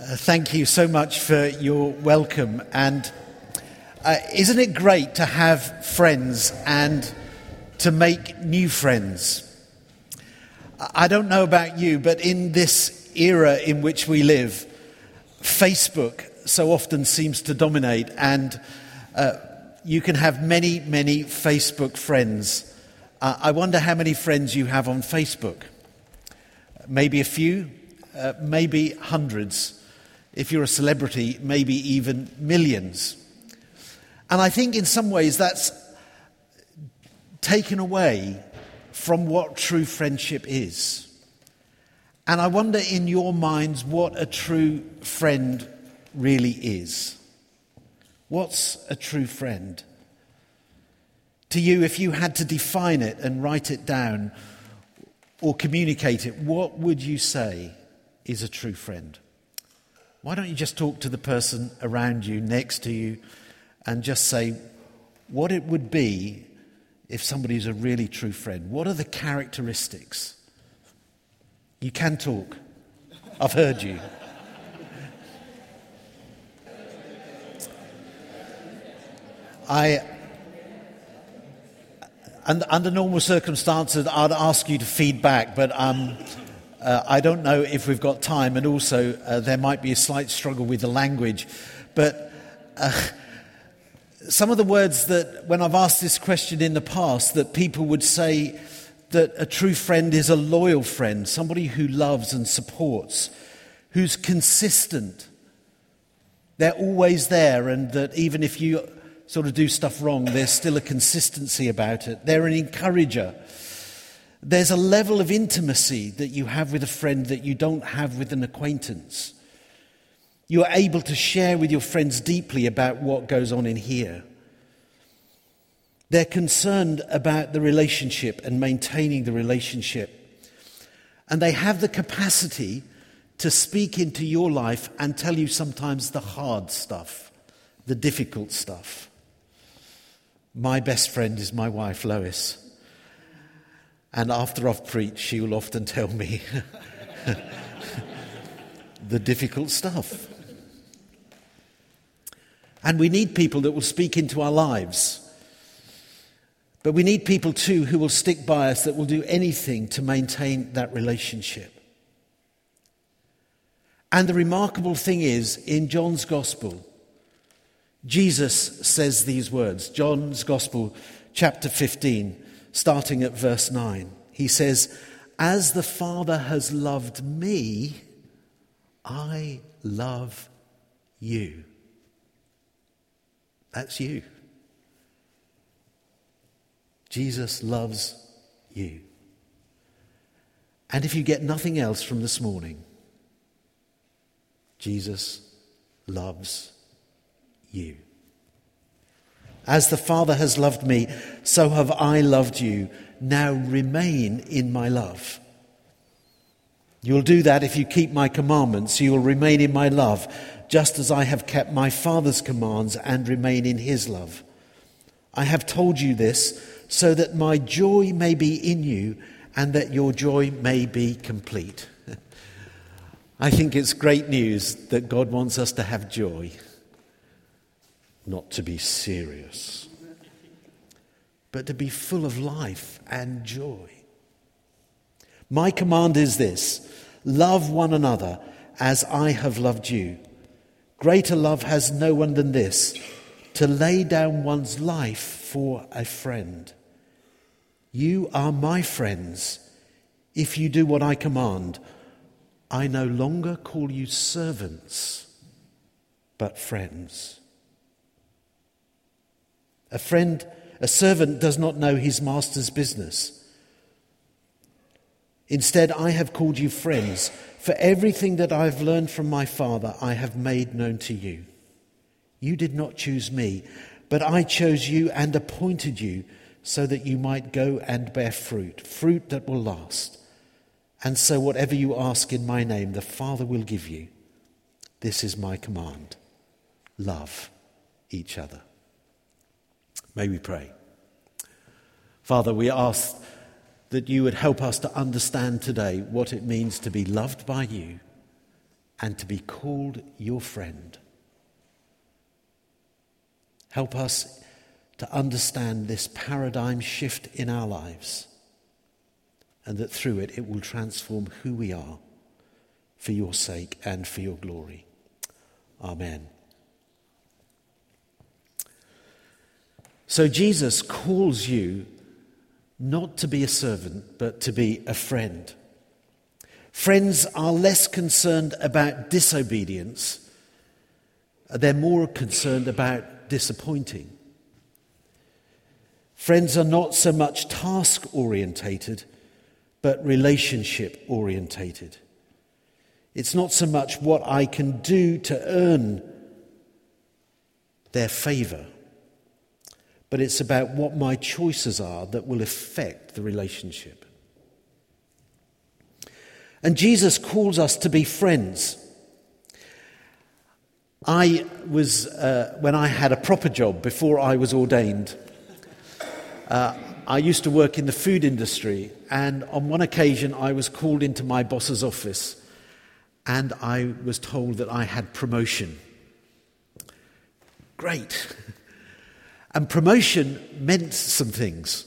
Uh, thank you so much for your welcome. And uh, isn't it great to have friends and to make new friends? I don't know about you, but in this era in which we live, Facebook so often seems to dominate, and uh, you can have many, many Facebook friends. Uh, I wonder how many friends you have on Facebook. Maybe a few, uh, maybe hundreds. If you're a celebrity, maybe even millions. And I think in some ways that's taken away from what true friendship is. And I wonder in your minds what a true friend really is. What's a true friend? To you, if you had to define it and write it down or communicate it, what would you say is a true friend? Why don't you just talk to the person around you, next to you, and just say what it would be if somebody is a really true friend? What are the characteristics? You can talk. I've heard you. I, under normal circumstances, I'd ask you to feed back, but um, uh, I don't know if we've got time, and also uh, there might be a slight struggle with the language. But uh, some of the words that, when I've asked this question in the past, that people would say that a true friend is a loyal friend, somebody who loves and supports, who's consistent. They're always there, and that even if you sort of do stuff wrong, there's still a consistency about it. They're an encourager. There's a level of intimacy that you have with a friend that you don't have with an acquaintance. You are able to share with your friends deeply about what goes on in here. They're concerned about the relationship and maintaining the relationship. And they have the capacity to speak into your life and tell you sometimes the hard stuff, the difficult stuff. My best friend is my wife, Lois. And after I've preached, she will often tell me the difficult stuff. And we need people that will speak into our lives. But we need people too who will stick by us, that will do anything to maintain that relationship. And the remarkable thing is, in John's Gospel, Jesus says these words John's Gospel, chapter 15 starting at verse 9. He says, As the Father has loved me, I love you. That's you. Jesus loves you. And if you get nothing else from this morning, Jesus loves you. As the Father has loved me, so have I loved you. Now remain in my love. You'll do that if you keep my commandments. You will remain in my love, just as I have kept my Father's commands and remain in his love. I have told you this so that my joy may be in you and that your joy may be complete. I think it's great news that God wants us to have joy not to be serious, but to be full of life and joy. My command is this love one another as I have loved you. Greater love has no one than this to lay down one's life for a friend. You are my friends if you do what I command. I no longer call you servants, but friends. A friend, a servant does not know his master's business. Instead, I have called you friends, for everything that I have learned from my Father I have made known to you. You did not choose me, but I chose you and appointed you so that you might go and bear fruit, fruit that will last. And so, whatever you ask in my name, the Father will give you. This is my command love each other. May we pray. Father, we ask that you would help us to understand today what it means to be loved by you and to be called your friend. Help us to understand this paradigm shift in our lives, and that through it, it will transform who we are for your sake and for your glory. Amen. So Jesus calls you not to be a servant, but to be a friend. Friends are less concerned about disobedience, they're more concerned about disappointing. Friends are not so much task orientated, but relationship orientated. It's not so much what I can do to earn their favour, but it's about what my choices are that will affect the relationship. And Jesus calls us to be friends. I was, uh, when I had a proper job before I was ordained, uh, I used to work in the food industry, and on one occasion I was called into my boss's office and I was told that I had promotion. Great. And promotion meant some things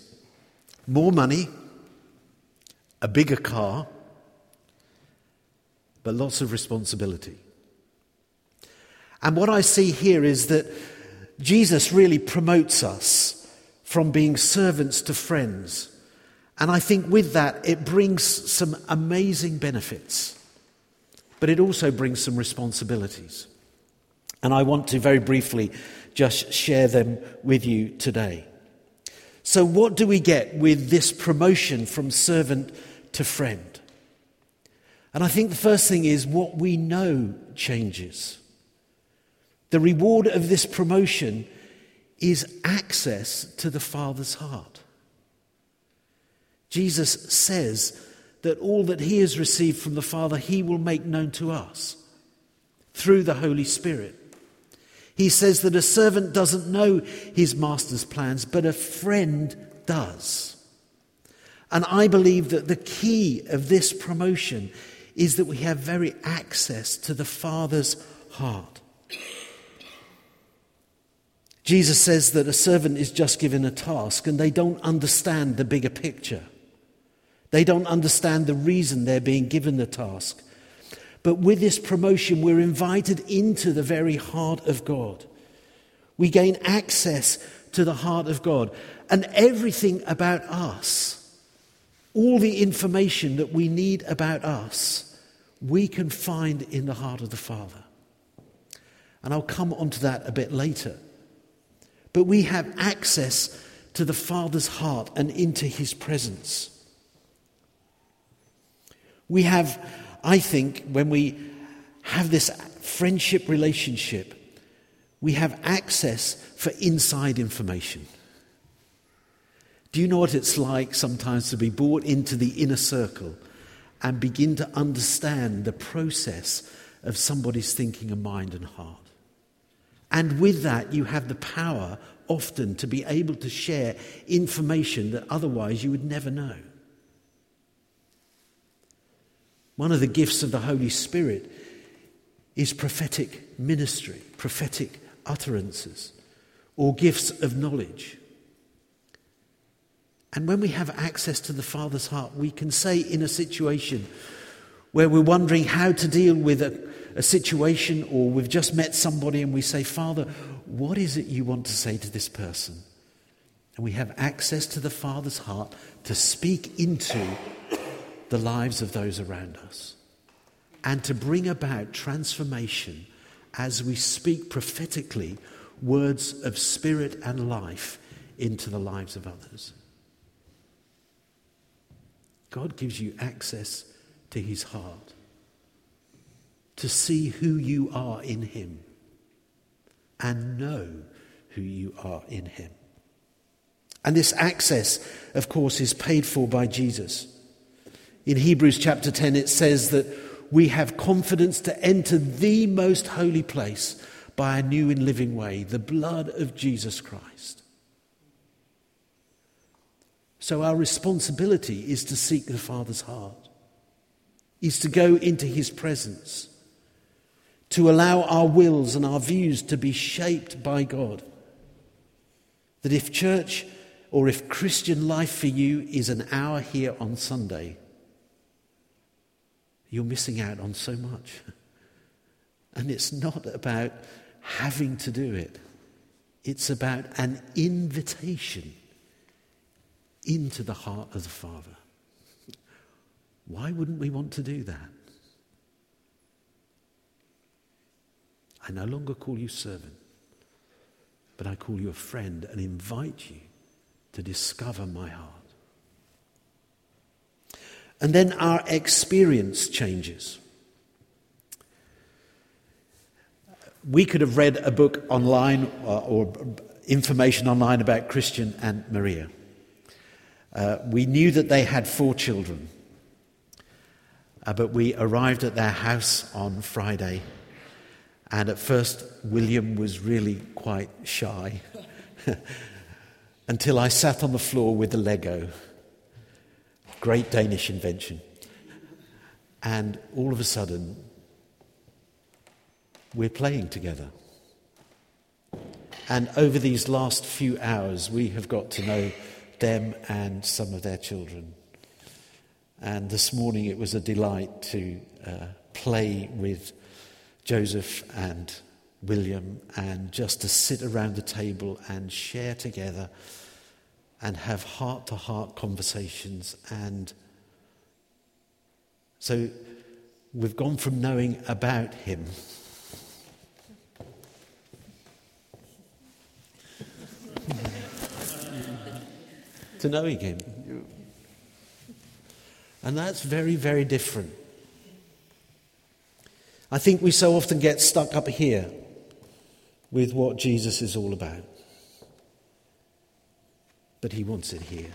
more money, a bigger car, but lots of responsibility. And what I see here is that Jesus really promotes us from being servants to friends. And I think with that, it brings some amazing benefits, but it also brings some responsibilities. And I want to very briefly just share them with you today. So, what do we get with this promotion from servant to friend? And I think the first thing is what we know changes. The reward of this promotion is access to the Father's heart. Jesus says that all that he has received from the Father, he will make known to us through the Holy Spirit. He says that a servant doesn't know his master's plans, but a friend does. And I believe that the key of this promotion is that we have very access to the Father's heart. Jesus says that a servant is just given a task and they don't understand the bigger picture. They don't understand the reason they're being given the task. But with this promotion, we're invited into the very heart of God. We gain access to the heart of God. And everything about us, all the information that we need about us, we can find in the heart of the Father. And I'll come onto that a bit later. But we have access to the Father's heart and into his presence. We have I think when we have this friendship relationship, we have access for inside information. Do you know what it's like sometimes to be brought into the inner circle and begin to understand the process of somebody's thinking and mind and heart? And with that, you have the power often to be able to share information that otherwise you would never know. One of the gifts of the Holy Spirit is prophetic ministry, prophetic utterances, or gifts of knowledge. And when we have access to the Father's heart, we can say in a situation where we're wondering how to deal with a, a, situation, or we've just met somebody and we say, Father, what is it you want to say to this person? And we have access to the Father's heart to speak into the lives of those around us and to bring about transformation as we speak prophetically words of spirit and life into the lives of others. God gives you access to his heart to see who you are in him and know who you are in him. And this access, of course, is paid for by Jesus. In Hebrews chapter 10, it says that we have confidence to enter the most holy place by a new and living way, the blood of Jesus Christ. So our responsibility is to seek the Father's heart, is to go into his presence, to allow our wills and our views to be shaped by God. That if church or if Christian life for you is an hour here on Sunday, you're missing out on so much. And it's not about having to do it, it's about an invitation into the heart of the Father. Why wouldn't we want to do that? I no longer call you servant, but I call you a friend and invite you to discover my heart. And then our experience changes. We could have read a book online or, uh, or information online about Christian and Maria. Uh, we knew that they had four children, uh, but we arrived at their house on Friday and at first, William was really quite shy until I sat on the floor with the Lego. Great Danish invention. And all of a sudden, we're playing together. And over these last few hours, we have got to know them and some of their children. And this morning, it was a delight to uh, play with Joseph and William and just to sit around the table and share together and have heart to heart conversations. And so we've gone from knowing about him. to knowing him. And that's very, very different. I think we so often get stuck up here with what Jesus is all about. But he wants it here.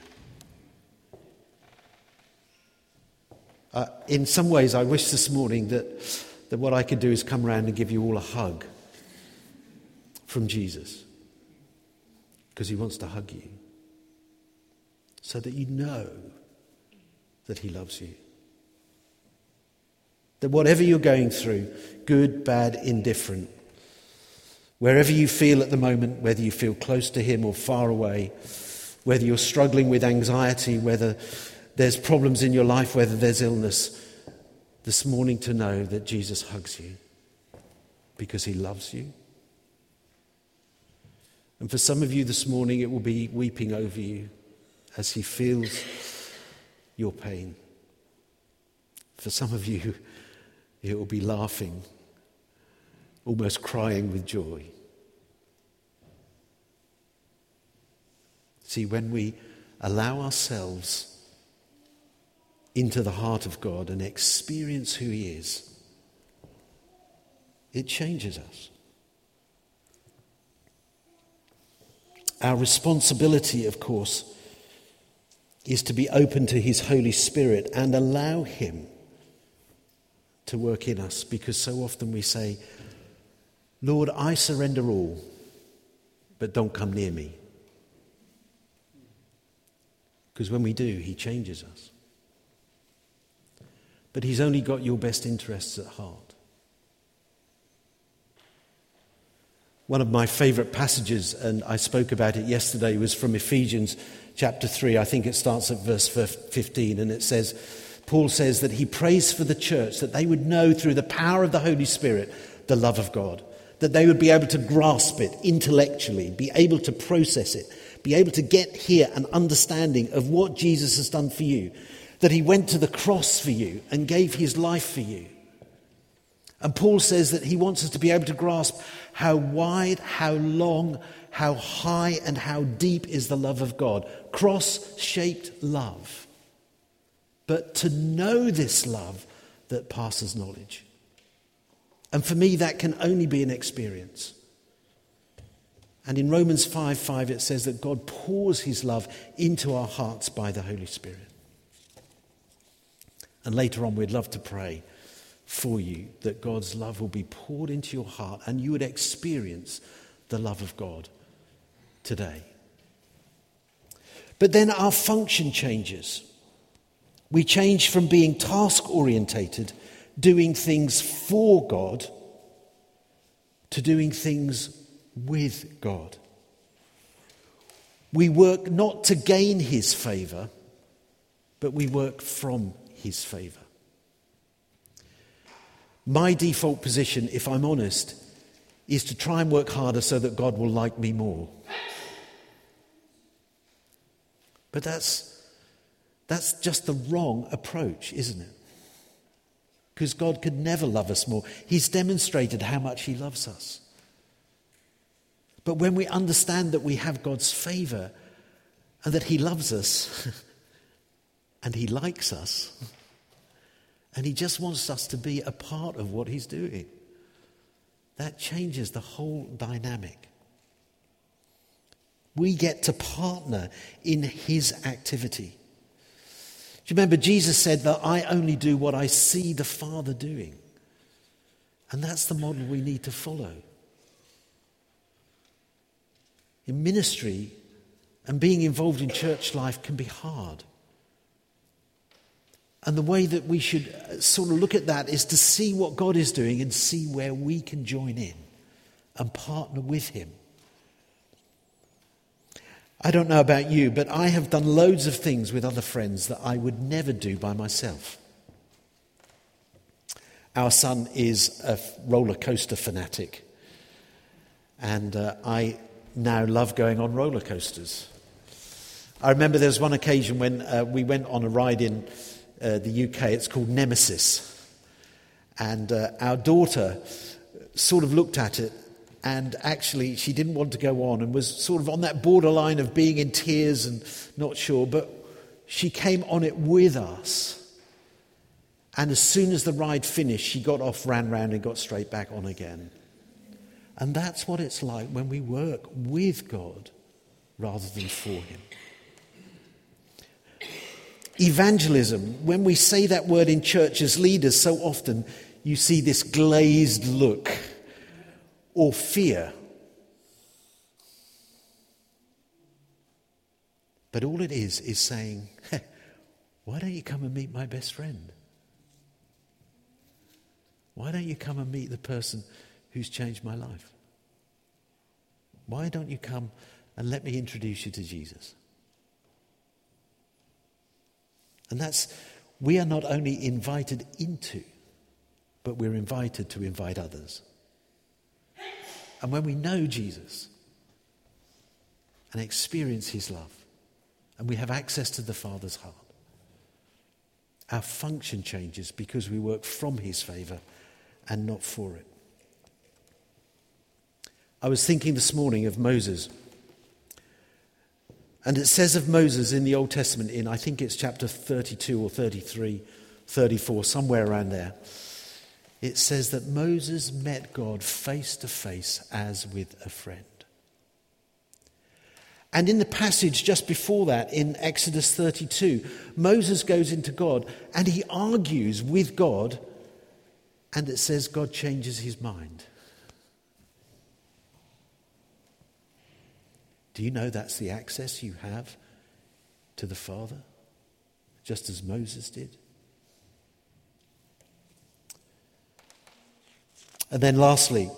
Uh, in some ways, I wish this morning that, that what I could do is come around and give you all a hug from Jesus. Because he wants to hug you. So that you know that he loves you. That whatever you're going through, good, bad, indifferent, wherever you feel at the moment, whether you feel close to Him or far away, whether you're struggling with anxiety, whether there's problems in your life, whether there's illness, this morning to know that Jesus hugs you because He loves you. And for some of you this morning, it will be weeping over you as He feels your pain. For some of you, it will be laughing, almost crying with joy. See, when we allow ourselves into the heart of God and experience who He is, it changes us. Our responsibility, of course, is to be open to His Holy Spirit and allow Him to work in us because so often we say, Lord, I surrender all, but don't come near me. Because when we do, He changes us. But He's only got your best interests at heart. One of my favorite passages, and I spoke about it yesterday, was from Ephesians chapter 3. I think it starts at verse 15, and it says, Paul says that he prays for the church that they would know through the power of the Holy Spirit the love of God, that they would be able to grasp it intellectually, be able to process it, be able to get here an understanding of what Jesus has done for you, that he went to the cross for you and gave his life for you. And Paul says that he wants us to be able to grasp how wide, how long, how high, and how deep is the love of God. Cross shaped love but to know this love that passes knowledge. And for me, that can only be an experience. And in Romans 5 5, it says that God pours his love into our hearts by the Holy Spirit. And later on, we'd love to pray for you that God's love will be poured into your heart and you would experience the love of God today. But then our function changes. We change from being task orientated, doing things for God, to doing things with God. We work not to gain his favor, but we work from his favor. My default position, if I'm honest, is to try and work harder so that God will like me more. But that's, that's just the wrong approach, isn't it? Because God could never love us more. He's demonstrated how much He loves us. But when we understand that we have God's favor and that He loves us and He likes us and He just wants us to be a part of what He's doing, that changes the whole dynamic. We get to partner in His activity. Do you remember Jesus said that I only do what I see the Father doing? And that's the model we need to follow. In ministry and being involved in church life can be hard. And the way that we should uh, sort of look at that is to see what God is doing and see where we can join in and partner with Him. I don't know about you, but I have done loads of things with other friends that I would never do by myself. Our son is a roller coaster fanatic, and uh, I now love going on roller coasters. I remember there was one occasion when uh, we went on a ride in uh, the UK. It's called Nemesis. And uh, our daughter sort of looked at it and actually she didn't want to go on and was sort of on that borderline of being in tears and not sure. But she came on it with us. And as soon as the ride finished, she got off, ran round, and got straight back on again. And that's what it's like when we work with God rather than for Him. Evangelism, when we say that word in church as leaders, so often you see this glazed look or fear. But all it is is saying, why don't you come and meet my best friend? Why don't you come and meet the person who's changed my life. Why don't you come and let me introduce you to Jesus? And that's, we are not only invited into, but we're invited to invite others. And when we know Jesus and experience his love, and we have access to the Father's heart, our function changes because we work from his favor and not for it. I was thinking this morning of Moses. And it says of Moses in the Old Testament, in I think it's chapter 32 or 33, 34, somewhere around there, it says that Moses met God face to face as with a friend. And in the passage just before that, in Exodus 32, Moses goes into God and he argues with God, and it says God changes his mind. Do you know that's the access you have to the Father, just as Moses did? And then, lastly,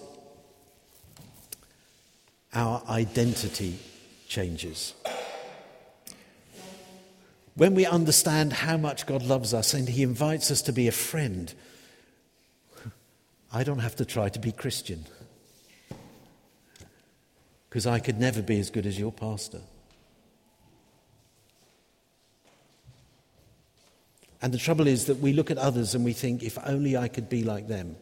our identity changes. When we understand how much God loves us and He invites us to be a friend, I don't have to try to be Christian because I could never be as good as your pastor. And the trouble is that we look at others and we think, if only I could be like them.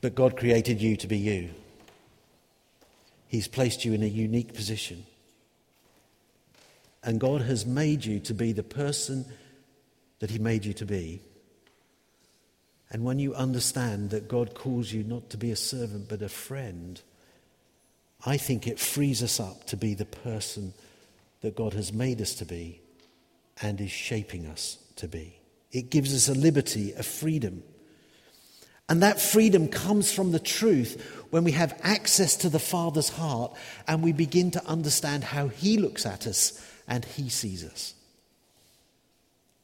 But God created you to be you. He's placed you in a unique position. And God has made you to be the person that He made you to be. And when you understand that God calls you not to be a servant but a friend, I think it frees us up to be the person that God has made us to be and is shaping us to be. It gives us a liberty, a freedom. And that freedom comes from the truth when we have access to the Father's heart and we begin to understand how He looks at us and He sees us.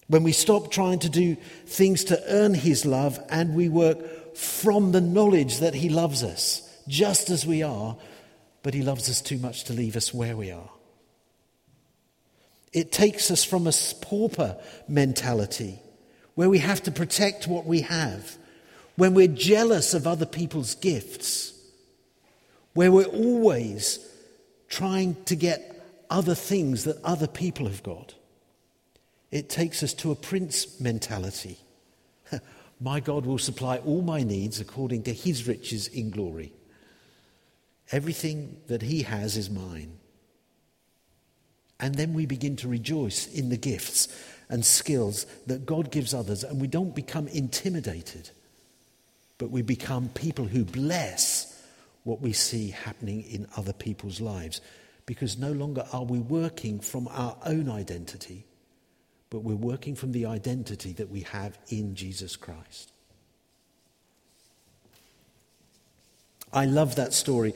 When we stop trying to do things to earn His love and we work from the knowledge that He loves us just as we are, but He loves us too much to leave us where we are. It takes us from a pauper mentality where we have to protect what we have, when we're jealous of other people's gifts, where we're always trying to get other things that other people have got. It takes us to a prince mentality. my God will supply all my needs according to his riches in glory. Everything that he has is mine. And then we begin to rejoice in the gifts and skills that God gives others, and we don't become intimidated, but we become people who bless what we see happening in other people's lives. Because no longer are we working from our own identity, but we're working from the identity that we have in Jesus Christ. I love that story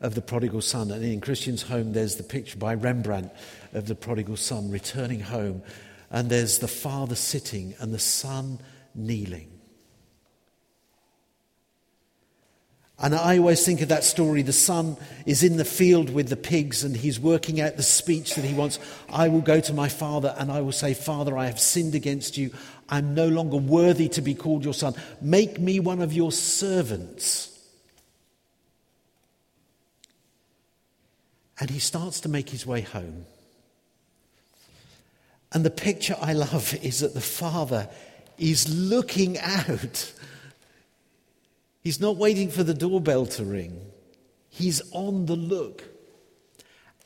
of the prodigal son. And in Christian's home, there's the picture by Rembrandt of the prodigal son returning home. And there's the father sitting and the son kneeling. And I always think of that story. The son is in the field with the pigs and he's working out the speech that he wants. I will go to my father and I will say, Father, I have sinned against you. I'm no longer worthy to be called your son. Make me one of your servants. And he starts to make his way home. And the picture I love is that the father is looking out He's not waiting for the doorbell to ring. He's on the look.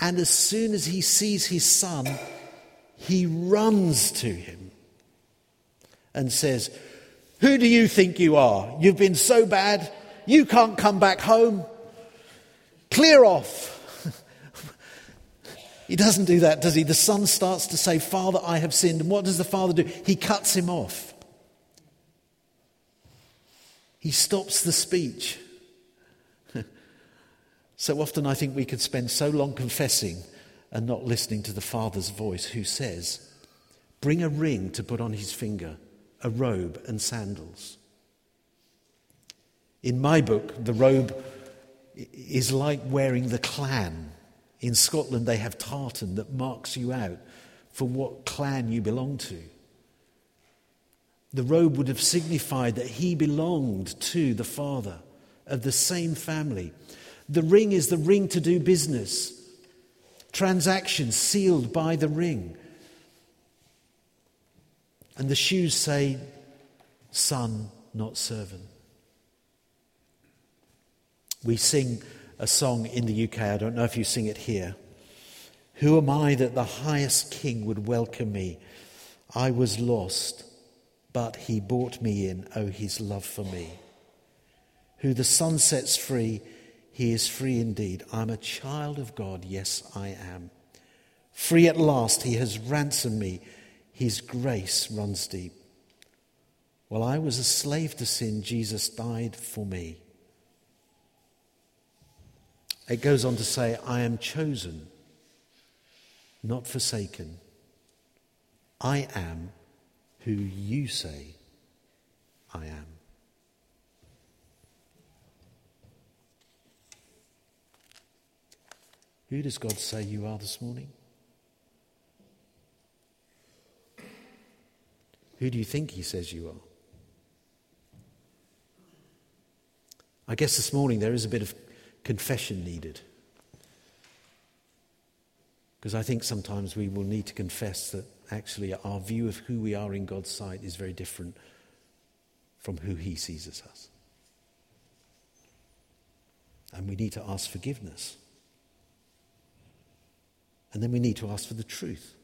And as soon as he sees his son, he runs to him and says, Who do you think you are? You've been so bad, you can't come back home. Clear off. he doesn't do that, does he? The son starts to say, Father, I have sinned. And what does the father do? He cuts him off. He stops the speech. so often I think we could spend so long confessing and not listening to the Father's voice who says, Bring a ring to put on his finger, a robe and sandals. In my book, the robe is like wearing the clan. In Scotland, they have tartan that marks you out for what clan you belong to. The robe would have signified that he belonged to the Father of the same family. The ring is the ring to do business, transactions sealed by the ring. And the shoes say, son, not servant. We sing a song in the UK, I don't know if you sing it here. Who am I that the highest king would welcome me? I was lost but he brought me in. Oh, his love for me. Who the son sets free, he is free indeed. I'm a child of God. Yes, I am. Free at last, he has ransomed me. His grace runs deep. While I was a slave to sin, Jesus died for me. It goes on to say, I am chosen, not forsaken. I am who you say I am. Who does God say you are this morning? Who do you think He says you are? I guess this morning there is a bit of confession needed. Because I think sometimes we will need to confess that actually our view of who we are in God's sight is very different from who He sees us as. And we need to ask forgiveness. And then we need to ask for the truth.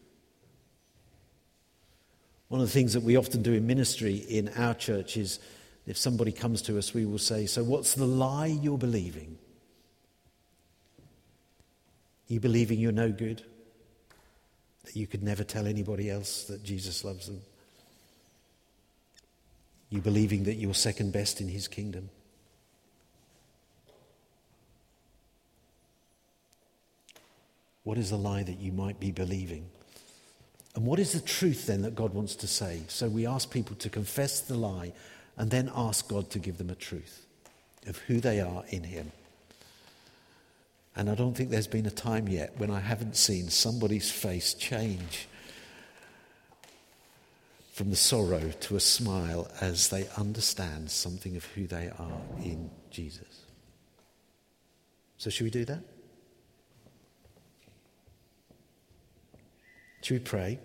One of the things that we often do in ministry in our church is if somebody comes to us, we will say, So, what's the lie you're believing? Are you believing you're no good? That you could never tell anybody else that Jesus loves them? You believing that you're second best in his kingdom? What is the lie that you might be believing? And what is the truth then that God wants to say? So we ask people to confess the lie and then ask God to give them a truth of who they are in Him. And I don't think there's been a time yet when I haven't seen somebody's face change from the sorrow to a smile as they understand something of who they are in Jesus. So, should we do that? Should we pray?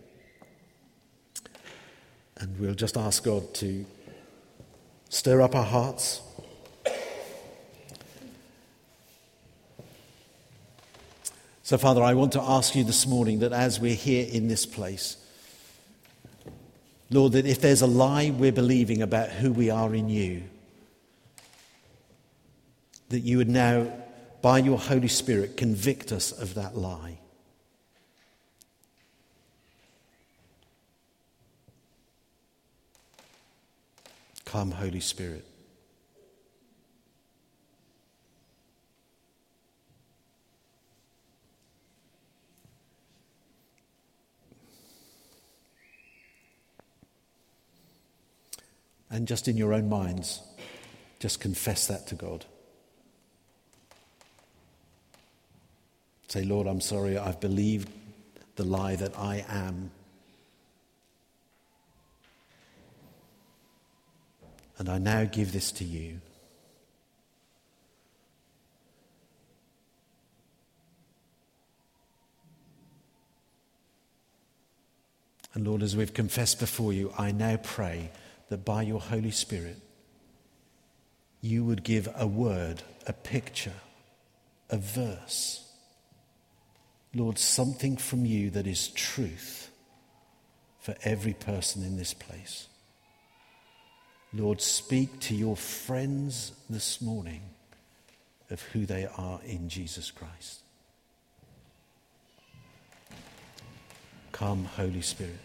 And we'll just ask God to stir up our hearts. So, Father, I want to ask you this morning that as we're here in this place, Lord, that if there's a lie we're believing about who we are in you, that you would now, by your Holy Spirit, convict us of that lie. Come, Holy Spirit. And just in your own minds, just confess that to God. Say, Lord, I'm sorry, I've believed the lie that I am. And I now give this to you. And Lord, as we've confessed before you, I now pray that by your Holy Spirit, you would give a word, a picture, a verse. Lord, something from you that is truth for every person in this place. Lord, speak to your friends this morning of who they are in Jesus Christ. Come, Holy Spirit.